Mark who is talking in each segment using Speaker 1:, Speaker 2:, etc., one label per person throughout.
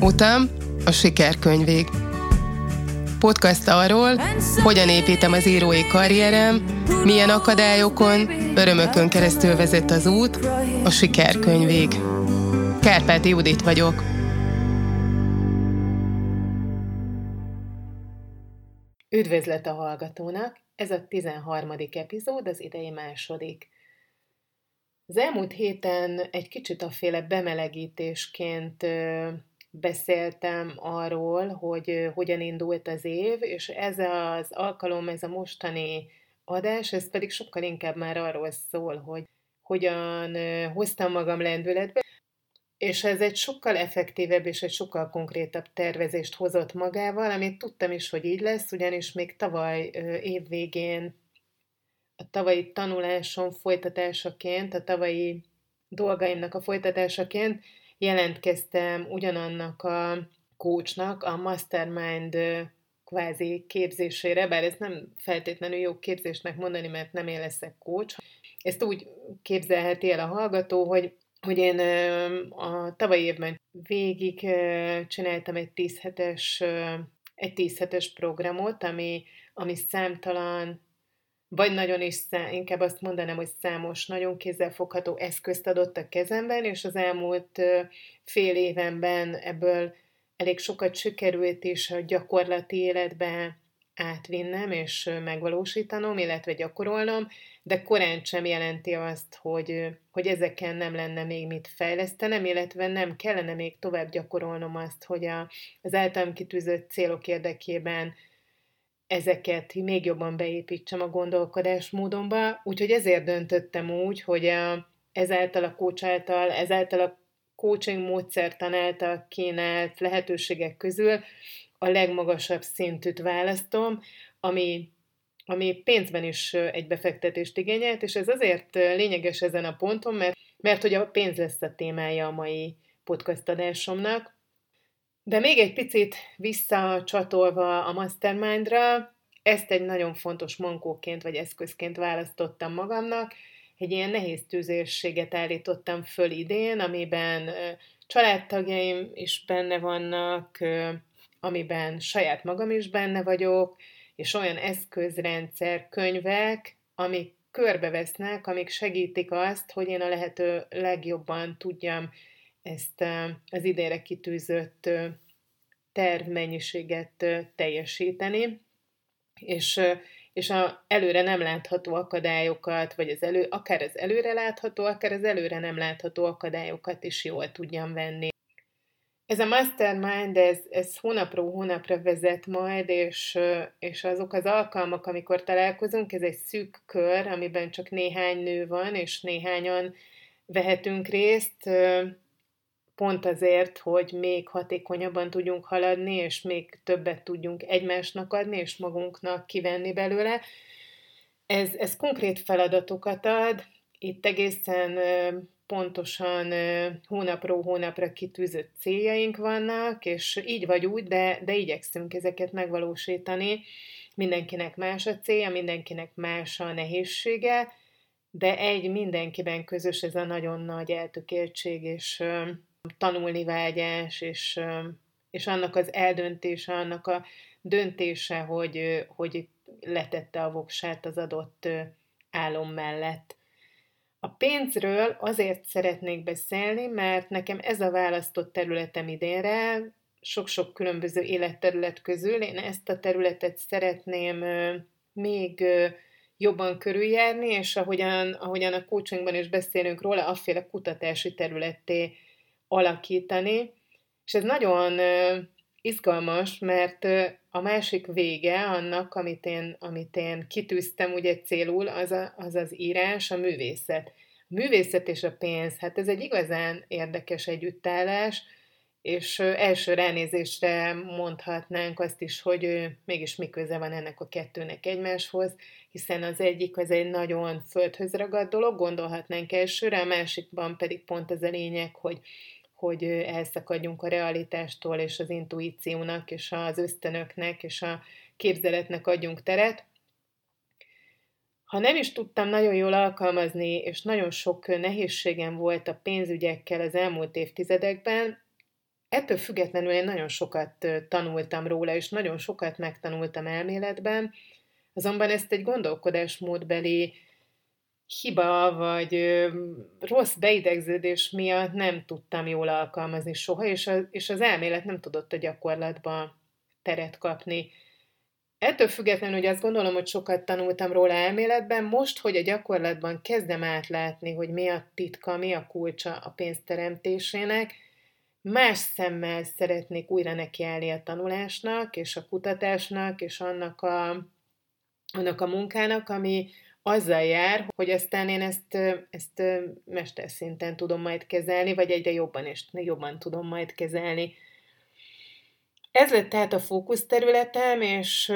Speaker 1: Utam a sikerkönyvég. Podcast arról, hogyan építem az írói karrierem, milyen akadályokon, örömökön keresztül vezet az út, a sikerkönyvég. Kárpáti Judit vagyok. Üdvözlet a hallgatónak! Ez a 13. epizód, az idei második. Az elmúlt héten egy kicsit a féle bemelegítésként beszéltem arról, hogy hogyan indult az év, és ez az alkalom, ez a mostani adás, ez pedig sokkal inkább már arról szól, hogy hogyan hoztam magam lendületbe, és ez egy sokkal effektívebb és egy sokkal konkrétabb tervezést hozott magával, amit tudtam is, hogy így lesz, ugyanis még tavaly évvégén a tavalyi tanulásom folytatásaként, a tavalyi dolgaimnak a folytatásaként jelentkeztem ugyanannak a coachnak, a Mastermind kvázi képzésére, bár ez nem feltétlenül jó képzésnek mondani, mert nem én leszek coach. Ezt úgy képzelheti el a hallgató, hogy hogy én a tavalyi évben végig csináltam egy 10 hetes, egy 10 hetes programot, ami, ami számtalan, vagy nagyon is, szá, inkább azt mondanám, hogy számos, nagyon kézzelfogható eszközt adott a kezemben, és az elmúlt fél évenben ebből elég sokat sikerült is a gyakorlati életbe átvinnem és megvalósítanom, illetve gyakorolnom, de korán sem jelenti azt, hogy, hogy ezeken nem lenne még mit fejlesztenem, illetve nem kellene még tovább gyakorolnom azt, hogy a, az általam kitűzött célok érdekében ezeket még jobban beépítsem a gondolkodásmódomba, úgyhogy ezért döntöttem úgy, hogy a, ezáltal a coach által, ezáltal a coaching módszertan által kínált lehetőségek közül a legmagasabb szintűt választom, ami, ami pénzben is egy befektetést igényelt, és ez azért lényeges ezen a ponton, mert, mert hogy a pénz lesz a témája a mai podcast adásomnak. De még egy picit visszacsatolva a Mastermindra, ezt egy nagyon fontos mankóként vagy eszközként választottam magamnak. Egy ilyen nehéz tűzérséget állítottam föl idén, amiben családtagjaim is benne vannak, amiben saját magam is benne vagyok, és olyan eszközrendszer, könyvek, amik körbevesznek, amik segítik azt, hogy én a lehető legjobban tudjam ezt az idére kitűzött tervmennyiséget teljesíteni, és, és a előre nem látható akadályokat, vagy az elő, akár az előre látható, akár az előre nem látható akadályokat is jól tudjam venni. Ez a mastermind, ez, ez hónapról hónapra vezet majd, és, és azok az alkalmak, amikor találkozunk, ez egy szűk kör, amiben csak néhány nő van, és néhányan vehetünk részt, pont azért, hogy még hatékonyabban tudjunk haladni, és még többet tudjunk egymásnak adni, és magunknak kivenni belőle. Ez, ez konkrét feladatokat ad, itt egészen pontosan hónapról hónapra kitűzött céljaink vannak, és így vagy úgy, de, de igyekszünk ezeket megvalósítani. Mindenkinek más a célja, mindenkinek más a nehézsége, de egy mindenkiben közös ez a nagyon nagy eltökéltség és tanulni vágyás, és, és annak az eldöntése, annak a döntése, hogy, hogy letette a voksát az adott álom mellett. A pénzről azért szeretnék beszélni, mert nekem ez a választott területem idénre, sok-sok különböző életterület közül, én ezt a területet szeretném még jobban körüljárni, és ahogyan, ahogyan a coachingban is beszélünk róla, afféle kutatási területté alakítani. És ez nagyon izgalmas, mert a másik vége annak, amit én, amit én kitűztem ugye célul, az, a, az az írás, a művészet. A művészet és a pénz, hát ez egy igazán érdekes együttállás, és első ránézésre mondhatnánk azt is, hogy mégis mi köze van ennek a kettőnek egymáshoz, hiszen az egyik az egy nagyon földhöz ragadt dolog, gondolhatnánk elsőre, a másikban pedig pont az a lényeg, hogy hogy elszakadjunk a realitástól, és az intuíciónak, és az ösztönöknek, és a képzeletnek adjunk teret. Ha nem is tudtam nagyon jól alkalmazni, és nagyon sok nehézségem volt a pénzügyekkel az elmúlt évtizedekben, ettől függetlenül én nagyon sokat tanultam róla, és nagyon sokat megtanultam elméletben, azonban ezt egy gondolkodásmódbeli hiba vagy ö, rossz beidegződés miatt nem tudtam jól alkalmazni soha, és, a, és az elmélet nem tudott a gyakorlatba teret kapni. Ettől függetlenül, hogy azt gondolom, hogy sokat tanultam róla elméletben, most, hogy a gyakorlatban kezdem átlátni, hogy mi a titka, mi a kulcsa a pénzteremtésének, más szemmel szeretnék újra nekiállni a tanulásnak, és a kutatásnak, és annak a, annak a munkának, ami azzal jár, hogy aztán én ezt, ezt mesterszinten tudom majd kezelni, vagy egyre jobban és jobban tudom majd kezelni. Ez lett tehát a fókuszterületem, és,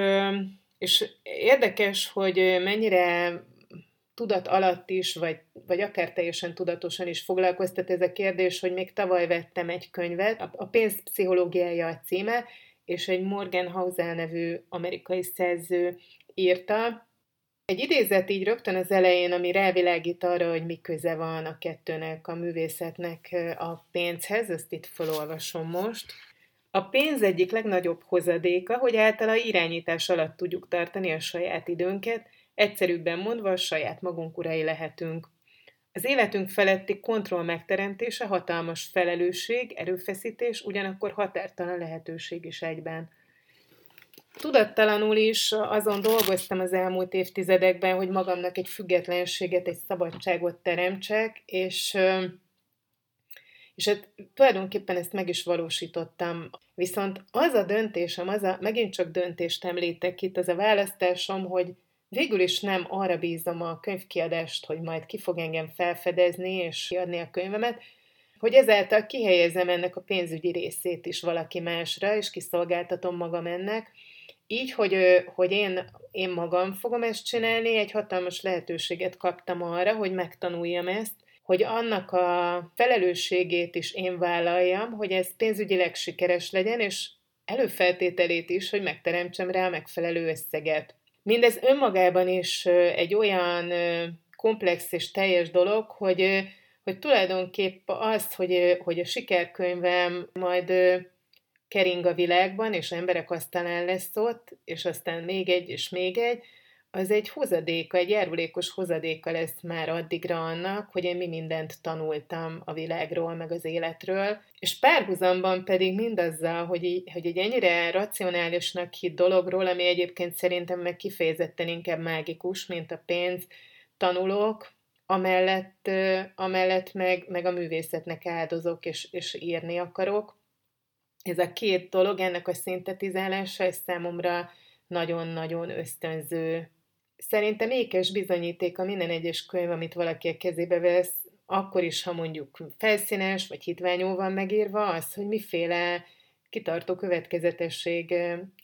Speaker 1: és érdekes, hogy mennyire tudat alatt is, vagy, vagy akár teljesen tudatosan is foglalkoztat ez a kérdés, hogy még tavaly vettem egy könyvet, a, a pénzpszichológiája a címe, és egy Morgan Housel nevű amerikai szerző írta. Egy idézet így rögtön az elején, ami rávilágít arra, hogy mi köze van a kettőnek, a művészetnek a pénzhez, ezt itt felolvasom most. A pénz egyik legnagyobb hozadéka, hogy általa irányítás alatt tudjuk tartani a saját időnket, egyszerűbben mondva a saját magunk urai lehetünk. Az életünk feletti kontroll megteremtése hatalmas felelősség, erőfeszítés, ugyanakkor határtalan lehetőség is egyben. Tudattalanul is azon dolgoztam az elmúlt évtizedekben, hogy magamnak egy függetlenséget, egy szabadságot teremtsek, és és hát tulajdonképpen ezt meg is valósítottam. Viszont az a döntésem, az a, megint csak döntést említek itt, az a választásom, hogy végül is nem arra bízom a könyvkiadást, hogy majd ki fog engem felfedezni és kiadni a könyvemet, hogy ezáltal kihelyezem ennek a pénzügyi részét is valaki másra, és kiszolgáltatom magam ennek. Így, hogy, hogy én, én magam fogom ezt csinálni, egy hatalmas lehetőséget kaptam arra, hogy megtanuljam ezt, hogy annak a felelősségét is én vállaljam, hogy ez pénzügyileg sikeres legyen, és előfeltételét is, hogy megteremtsem rá a megfelelő összeget. Mindez önmagában is egy olyan komplex és teljes dolog, hogy, hogy tulajdonképp az, hogy, hogy a sikerkönyvem majd kering a világban, és emberek asztalán lesz ott, és aztán még egy, és még egy, az egy hozadéka, egy járulékos hozadéka lesz már addigra annak, hogy én mi mindent tanultam a világról, meg az életről, és párhuzamban pedig mindazzal, hogy, így, hogy egy ennyire racionálisnak hit dologról, ami egyébként szerintem meg kifejezetten inkább mágikus, mint a pénz, tanulok, amellett, amellett meg, meg a művészetnek áldozok, és, és írni akarok. Ez a két dolog, ennek a szintetizálása, ez számomra nagyon-nagyon ösztönző. Szerintem ékes bizonyíték a minden egyes könyv, amit valaki a kezébe vesz, akkor is, ha mondjuk felszínes vagy hitványó van megírva, az, hogy miféle kitartó következetesség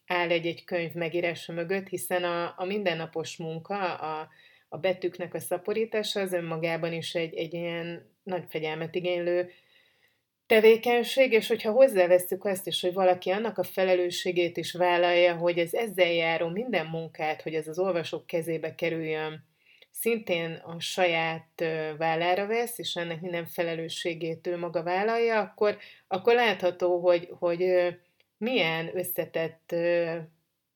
Speaker 1: áll egy-egy könyv megírása mögött, hiszen a, a mindennapos munka, a, a betűknek a szaporítása az önmagában is egy, egy ilyen nagy fegyelmet igénylő tevékenység, és hogyha hozzáveszünk azt is, hogy valaki annak a felelősségét is vállalja, hogy ez ezzel járó minden munkát, hogy ez az olvasók kezébe kerüljön, szintén a saját vállára vesz, és ennek minden felelősségét ő maga vállalja, akkor, akkor látható, hogy, hogy milyen összetett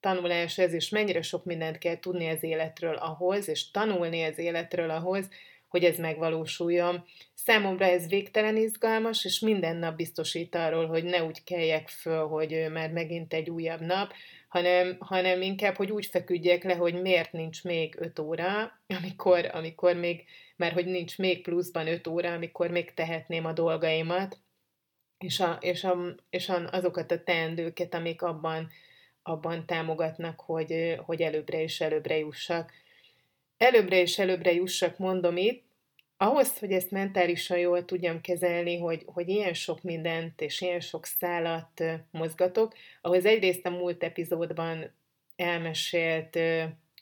Speaker 1: tanulás ez, és mennyire sok mindent kell tudni az életről ahhoz, és tanulni az életről ahhoz, hogy ez megvalósuljon. Számomra ez végtelen izgalmas, és minden nap biztosít arról, hogy ne úgy keljek föl, hogy már megint egy újabb nap, hanem, hanem inkább, hogy úgy feküdjek le, hogy miért nincs még 5 óra, amikor, amikor még, mert hogy nincs még pluszban 5 óra, amikor még tehetném a dolgaimat, és, a, és, a, és a, azokat a teendőket, amik abban, abban támogatnak, hogy, hogy előbbre és előbbre jussak előbbre és előbbre jussak, mondom itt, ahhoz, hogy ezt mentálisan jól tudjam kezelni, hogy, hogy ilyen sok mindent és ilyen sok szálat mozgatok, ahhoz egyrészt a múlt epizódban elmesélt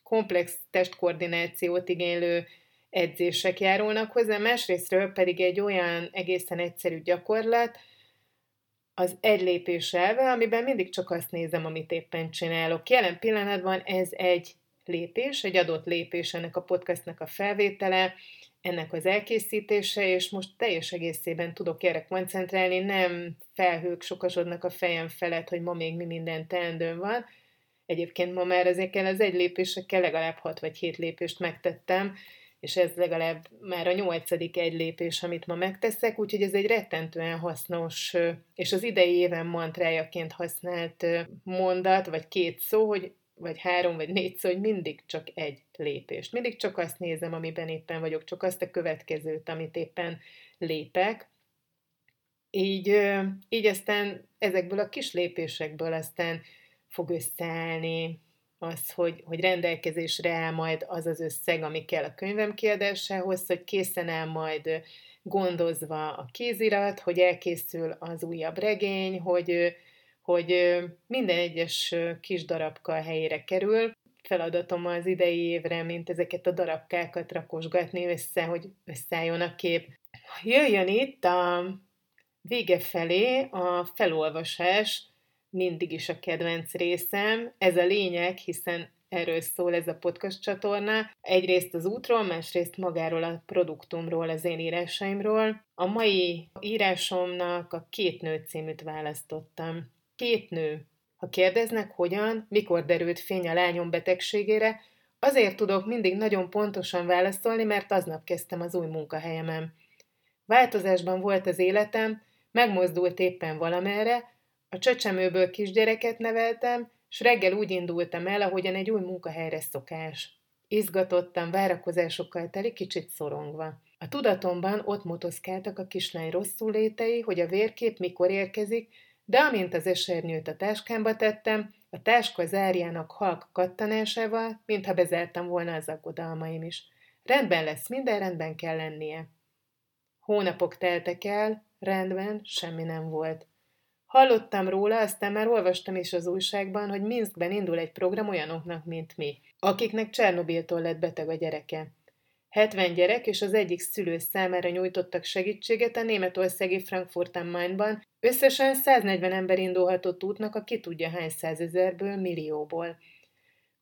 Speaker 1: komplex testkoordinációt igénylő edzések járulnak hozzá, másrésztről pedig egy olyan egészen egyszerű gyakorlat, az egy lépés elve, amiben mindig csak azt nézem, amit éppen csinálok. Jelen pillanatban ez egy lépés, egy adott lépés ennek a podcastnak a felvétele, ennek az elkészítése, és most teljes egészében tudok erre koncentrálni, nem felhők sokasodnak a fejem felett, hogy ma még mi minden teendőm van. Egyébként ma már ezekkel az egy lépésekkel legalább hat vagy hét lépést megtettem, és ez legalább már a nyolcadik egy lépés, amit ma megteszek, úgyhogy ez egy rettentően hasznos, és az idei éven mantrájaként használt mondat, vagy két szó, hogy vagy három, vagy négy szó, hogy mindig csak egy lépést. Mindig csak azt nézem, amiben éppen vagyok, csak azt a következőt, amit éppen lépek. Így, így aztán ezekből a kis lépésekből aztán fog összeállni az, hogy, hogy rendelkezésre áll majd az az összeg, ami kell a könyvem kiadásához, hogy készen áll majd gondozva a kézirat, hogy elkészül az újabb regény, hogy, hogy minden egyes kis darabka helyére kerül. Feladatom az idei évre, mint ezeket a darabkákat rakosgatni össze, hogy összeálljon a kép. Jöjjön itt a vége felé a felolvasás, mindig is a kedvenc részem. Ez a lényeg, hiszen erről szól ez a podcast csatorna. Egyrészt az útról, másrészt magáról a produktumról, az én írásaimról. A mai írásomnak a Két nő címűt választottam. Két nő. Ha kérdeznek, hogyan, mikor derült fény a lányom betegségére, azért tudok mindig nagyon pontosan válaszolni, mert aznap kezdtem az új munkahelyemen. Változásban volt az életem, megmozdult éppen valamerre, a csöcsemőből kisgyereket neveltem, s reggel úgy indultam el, ahogyan egy új munkahelyre szokás. Izgatottam, várakozásokkal teli, kicsit szorongva. A tudatomban ott motoszkáltak a kislány rosszul létei, hogy a vérkép mikor érkezik, de amint az esernyőt a táskámba tettem, a táska zárjának halk kattanásával, mintha bezártam volna az aggodalmaim is. Rendben lesz, minden rendben kell lennie. Hónapok teltek el, rendben, semmi nem volt. Hallottam róla, aztán már olvastam is az újságban, hogy Minskben indul egy program olyanoknak, mint mi, akiknek Csernobiltól lett beteg a gyereke. 70 gyerek és az egyik szülő számára nyújtottak segítséget a németországi Frankfurt am Mainban, összesen 140 ember indulhatott útnak a ki tudja hány százezerből, millióból.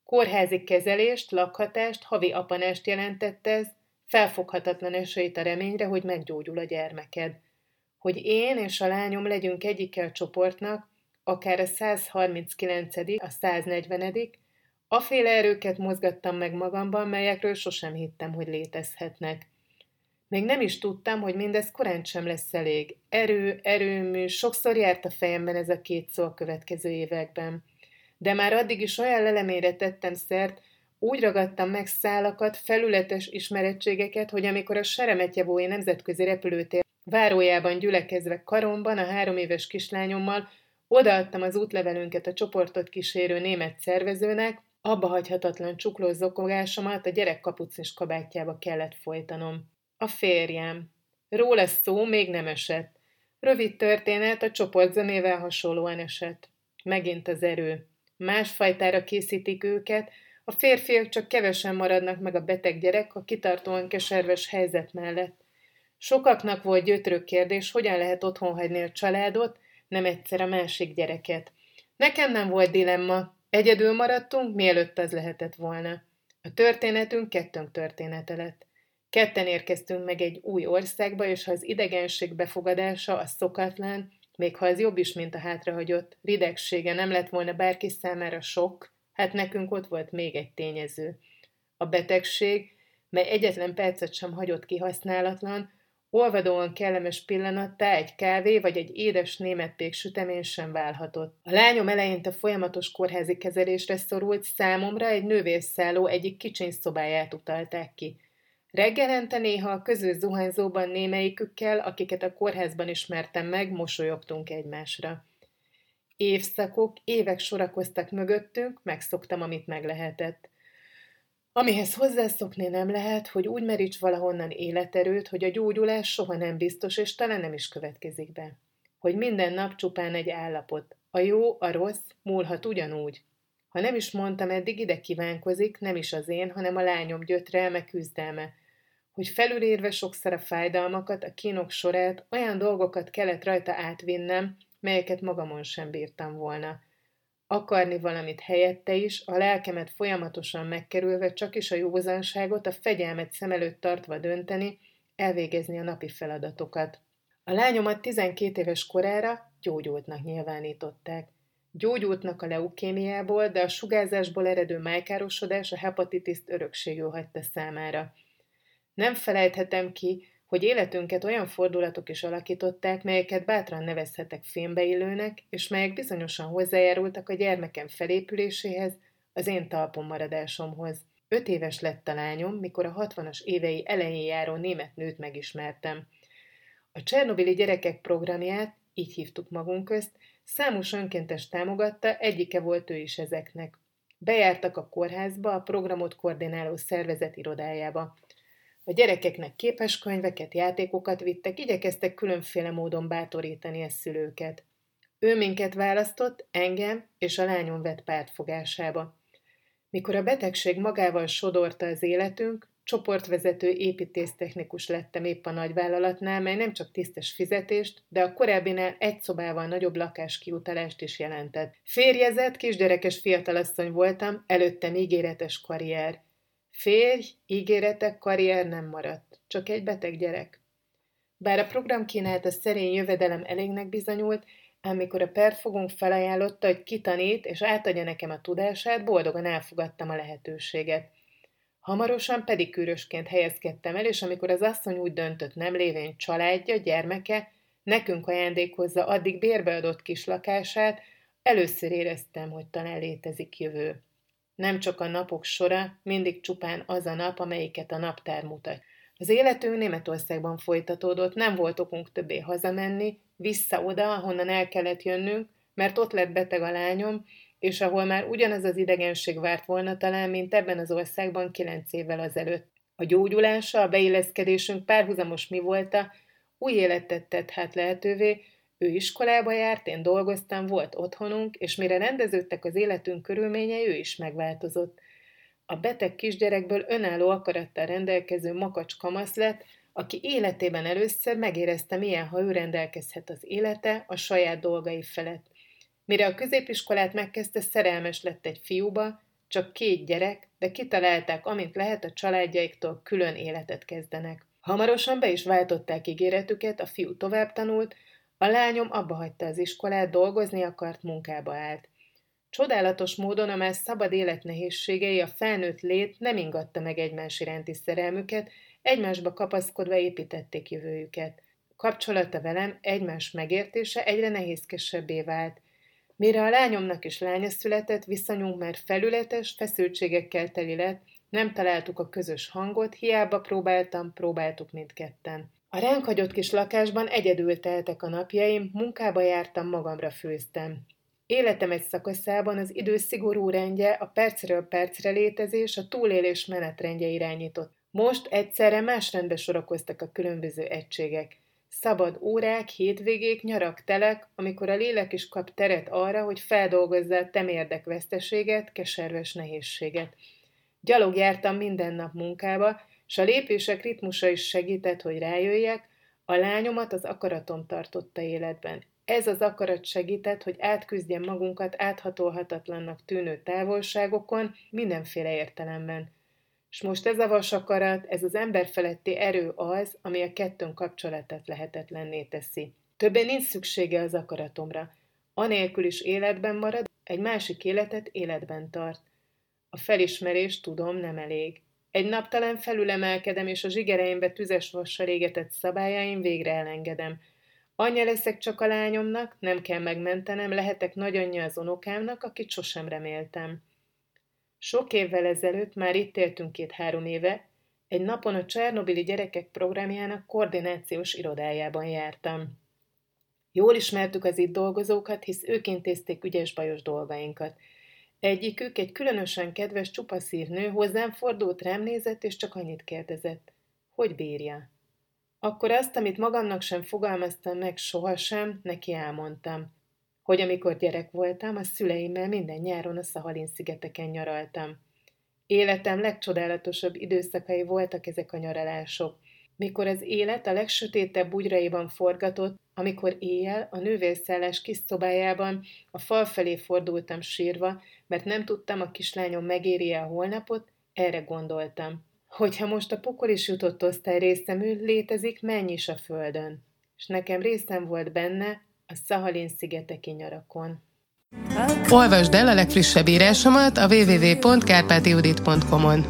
Speaker 1: Kórházi kezelést, lakhatást, havi apanást jelentett ez, felfoghatatlan esélyt a reményre, hogy meggyógyul a gyermeked. Hogy én és a lányom legyünk egyike a csoportnak, akár a 139 a 140 aféle erőket mozgattam meg magamban, melyekről sosem hittem, hogy létezhetnek. Még nem is tudtam, hogy mindez korán sem lesz elég. Erő, erőmű, sokszor járt a fejemben ez a két szó a következő években. De már addig is olyan lelemére tettem szert, úgy ragadtam meg szálakat, felületes ismerettségeket, hogy amikor a Seremetjevói nemzetközi repülőtér Várójában gyülekezve karomban a három éves kislányommal odaadtam az útlevelünket a csoportot kísérő német szervezőnek, abba hagyhatatlan csuklós zokogásomat a gyerek kapucnis kabátjába kellett folytanom. A férjem. Róla szó még nem esett. Rövid történet a csoport zenével hasonlóan esett. Megint az erő. Másfajtára készítik őket, a férfiak csak kevesen maradnak meg a beteg gyerek a kitartóan keserves helyzet mellett. Sokaknak volt gyötrő kérdés, hogyan lehet otthon hagyni a családot, nem egyszer a másik gyereket. Nekem nem volt dilemma. Egyedül maradtunk, mielőtt az lehetett volna. A történetünk kettőnk története lett. Ketten érkeztünk meg egy új országba, és ha az idegenség befogadása a szokatlan, még ha az jobb is, mint a hátrahagyott, ridegsége nem lett volna bárki számára sok, hát nekünk ott volt még egy tényező. A betegség, mely egyetlen percet sem hagyott kihasználatlan, Olvadóan kellemes pillanattá egy kávé vagy egy édes némették sütemény sem válhatott. A lányom eleinte folyamatos kórházi kezelésre szorult, számomra egy nővérszálló egyik kicsiny szobáját utalták ki. Reggelente néha a közös zuhanyzóban némelyikükkel, akiket a kórházban ismertem meg, mosolyogtunk egymásra. Évszakok, évek sorakoztak mögöttünk, megszoktam, amit meg lehetett. Amihez hozzászokni nem lehet, hogy úgy meríts valahonnan életerőt, hogy a gyógyulás soha nem biztos, és talán nem is következik be. Hogy minden nap csupán egy állapot. A jó, a rossz múlhat ugyanúgy. Ha nem is mondtam eddig, ide kívánkozik, nem is az én, hanem a lányom gyötrelme, küzdelme. Hogy felülérve sokszor a fájdalmakat, a kínok sorát, olyan dolgokat kellett rajta átvinnem, melyeket magamon sem bírtam volna. Akarni valamit helyette is, a lelkemet folyamatosan megkerülve, csak is a józanságot, a fegyelmet szem előtt tartva dönteni, elvégezni a napi feladatokat. A lányomat 12 éves korára gyógyultnak nyilvánították. Gyógyultnak a leukémiából, de a sugárzásból eredő májkárosodás a hepatitiszt örökségű hagyta számára. Nem felejthetem ki, hogy életünket olyan fordulatok is alakították, melyeket bátran nevezhetek filmbeillőnek, és melyek bizonyosan hozzájárultak a gyermekem felépüléséhez, az én talpon maradásomhoz. Öt éves lett a lányom, mikor a hatvanas évei elején járó német nőt megismertem. A Csernobili gyerekek programját, így hívtuk magunk közt, számos önkéntes támogatta, egyike volt ő is ezeknek. Bejártak a kórházba, a programot koordináló szervezet irodájába. A gyerekeknek képeskönyveket, játékokat vittek, igyekeztek különféle módon bátorítani a szülőket. Ő minket választott, engem és a lányom vett pártfogásába. Mikor a betegség magával sodorta az életünk, csoportvezető építésztechnikus lettem épp a nagyvállalatnál, mely nem csak tisztes fizetést, de a korábbinál egy szobával nagyobb lakáskiutalást is jelentett. Férjezett, kisgyerekes fiatalasszony voltam, előttem ígéretes karrier. Férj, ígéretek, karrier nem maradt, csak egy beteg gyerek. Bár a program kínálta szerény jövedelem elégnek bizonyult, ám mikor a perfogunk felajánlotta, hogy kitanít és átadja nekem a tudását, boldogan elfogadtam a lehetőséget. Hamarosan pedikűrösként helyezkedtem el, és amikor az asszony úgy döntött, nem lévén családja, gyermeke, nekünk ajándékozza addig bérbeadott kis lakását, először éreztem, hogy talán létezik jövő. Nem csak a napok sora, mindig csupán az a nap, amelyiket a naptár mutat. Az életünk Németországban folytatódott, nem volt okunk többé hazamenni, vissza oda, ahonnan el kellett jönnünk, mert ott lett beteg a lányom, és ahol már ugyanaz az idegenség várt volna talán, mint ebben az országban kilenc évvel azelőtt. A gyógyulása, a beilleszkedésünk párhuzamos mi volta, új életet tett hát lehetővé, ő iskolába járt, én dolgoztam, volt otthonunk, és mire rendeződtek az életünk körülményei, ő is megváltozott. A beteg kisgyerekből önálló akarattal rendelkező makacs kamasz lett, aki életében először megérezte, milyen, ha ő rendelkezhet az élete a saját dolgai felett. Mire a középiskolát megkezdte, szerelmes lett egy fiúba, csak két gyerek, de kitalálták, amint lehet a családjaiktól külön életet kezdenek. Hamarosan be is váltották ígéretüket, a fiú tovább tanult, a lányom abba hagyta az iskolát, dolgozni akart, munkába állt. Csodálatos módon a már szabad élet nehézségei, a felnőtt lét nem ingatta meg egymás iránti szerelmüket, egymásba kapaszkodva építették jövőjüket. Kapcsolata velem, egymás megértése egyre nehézkesebbé vált. Mire a lányomnak is lánya született, viszonyunk már felületes, feszültségekkel teli lett, nem találtuk a közös hangot, hiába próbáltam, próbáltuk mindketten. A ránk hagyott kis lakásban egyedül teltek a napjaim, munkába jártam, magamra főztem. Életem egy szakaszában az idő szigorú rendje, a percről percre létezés, a túlélés menetrendje irányított. Most egyszerre más rendbe sorakoztak a különböző egységek. Szabad órák, hétvégék, nyarak, telek, amikor a lélek is kap teret arra, hogy feldolgozza a temérdek veszteséget, keserves nehézséget. Gyalog jártam minden nap munkába, s a lépések ritmusa is segített, hogy rájöjjek, a lányomat az akaratom tartotta életben. Ez az akarat segített, hogy átküzdjem magunkat áthatolhatatlannak tűnő távolságokon mindenféle értelemben. És most ez a vasakarat, ez az emberfeletti erő az, ami a kettőnk kapcsolatát lehetetlenné teszi. Többé nincs szüksége az akaratomra. Anélkül is életben marad, egy másik életet életben tart. A felismerés, tudom, nem elég. Egy nap talán felülemelkedem, és a zsigereimbe tüzes vassal égetett szabályaim végre elengedem. Anyja leszek csak a lányomnak, nem kell megmentenem, lehetek nagyanyja az unokámnak, akit sosem reméltem. Sok évvel ezelőtt, már itt éltünk két-három éve, egy napon a Csernobili gyerekek programjának koordinációs irodájában jártam. Jól ismertük az itt dolgozókat, hisz ők intézték ügyes-bajos dolgainkat – Egyikük, egy különösen kedves csupaszír nő hozzám fordult, rám nézett, és csak annyit kérdezett. Hogy bírja? Akkor azt, amit magamnak sem fogalmaztam meg sohasem, neki elmondtam. Hogy amikor gyerek voltam, a szüleimmel minden nyáron a Szahalin szigeteken nyaraltam. Életem legcsodálatosabb időszakai voltak ezek a nyaralások. Mikor az élet a legsötétebb bugyraiban forgatott, amikor éjjel a nővérszálás kis szobájában a fal felé fordultam sírva, mert nem tudtam, a kislányom megéri a holnapot, erre gondoltam. Hogyha most a pokol is jutott osztály részemű, létezik mennyi is a földön. És nekem részem volt benne a Szahalin szigeteki nyarakon.
Speaker 2: Olvasd el a legfrissebb írásomat a www.kárpátiudit.com-on.